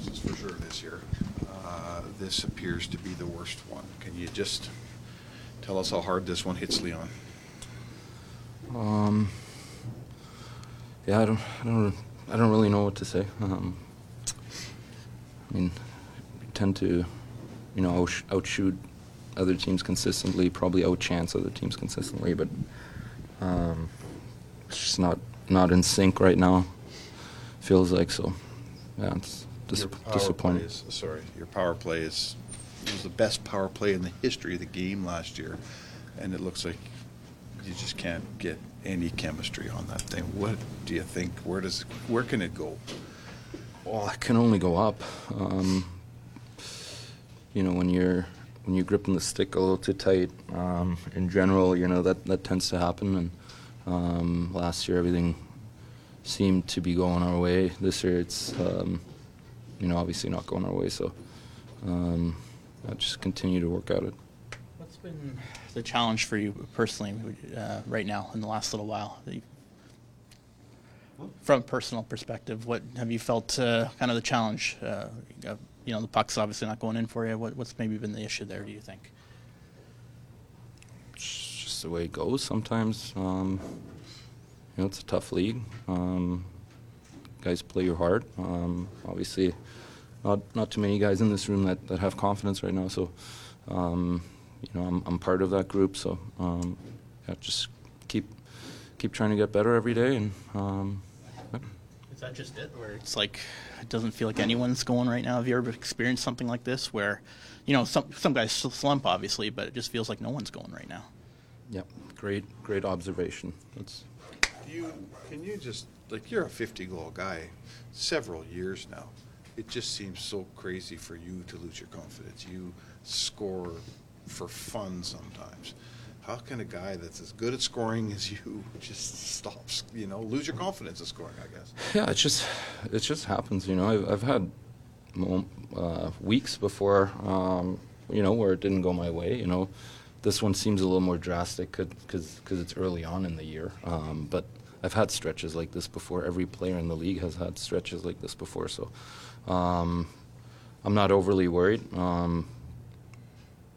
for sure this year. Uh, This appears to be the worst one. Can you just tell us how hard this one hits Leon? Um, yeah, I don't, I don't, I don't really know what to say. Um, I mean, we tend to, you know, outshoot other teams consistently, probably outchance other teams consistently, but um, it's just not not in sync right now. Feels like so. Yeah, it's dis- disappointing. is- Sorry, your power play is, was the best power play in the history of the game last year, and it looks like you just can't get any chemistry on that thing. What do you think? Where does, where can it go? Well, it can only go up. Um, you know, when you're when you're gripping the stick a little too tight. Um, in general, you know that that tends to happen. And um, last year, everything seemed to be going our way. This year, it's um, you know obviously not going our way. So um, I just continue to work at it. What's been the challenge for you personally uh, right now in the last little while? From a personal perspective, what have you felt uh, kind of the challenge? Uh, you know, the puck's obviously not going in for you. What, what's maybe been the issue there, do you think? It's just the way it goes sometimes. Um, you know, it's a tough league. Um, guys play your heart. Um, obviously, not not too many guys in this room that, that have confidence right now. So, um, you know, I'm, I'm part of that group. So, um, yeah, just keep keep trying to get better every day. And um, yeah. Is that just it, where it's like it doesn't feel like anyone's going right now? Have you ever experienced something like this, where you know some some guys slump obviously, but it just feels like no one's going right now? Yep, great great observation. That's You, can you just, like, you're a 50 goal guy several years now. It just seems so crazy for you to lose your confidence. You score for fun sometimes. How can a guy that's as good at scoring as you just stop, you know, lose your confidence in scoring, I guess? Yeah, it just it just happens. You know, I've, I've had uh, weeks before, um, you know, where it didn't go my way. You know, this one seems a little more drastic because it's early on in the year. Um, but I've had stretches like this before. Every player in the league has had stretches like this before. So um, I'm not overly worried. Um,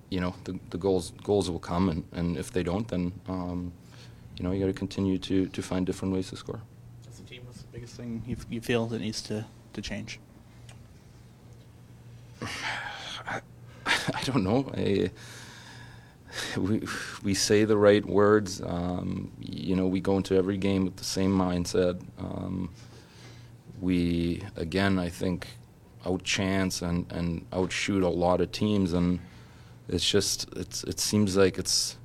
you know, the, the goals goals will come, and, and if they don't, then um, you know you got to continue to to find different ways to score. As a team, what's the biggest thing you, you feel that needs to, to change? I, I don't know. I, we we say the right words. Um, you know, we go into every game with the same mindset. Um, we again, I think, outchance and and outshoot a lot of teams, and it's just it's it seems like it's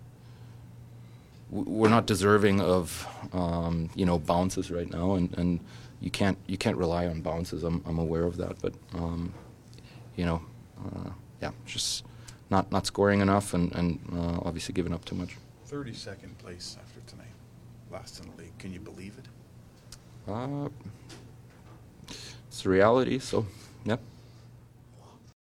we're not deserving of um, you know bounces right now, and, and you can't you can't rely on bounces. I'm I'm aware of that, but um, you know, uh, yeah, just not not scoring enough, and and uh, obviously giving up too much. 32nd place after tonight, last in the league. Can you believe it? Uh, it's the reality, so yep.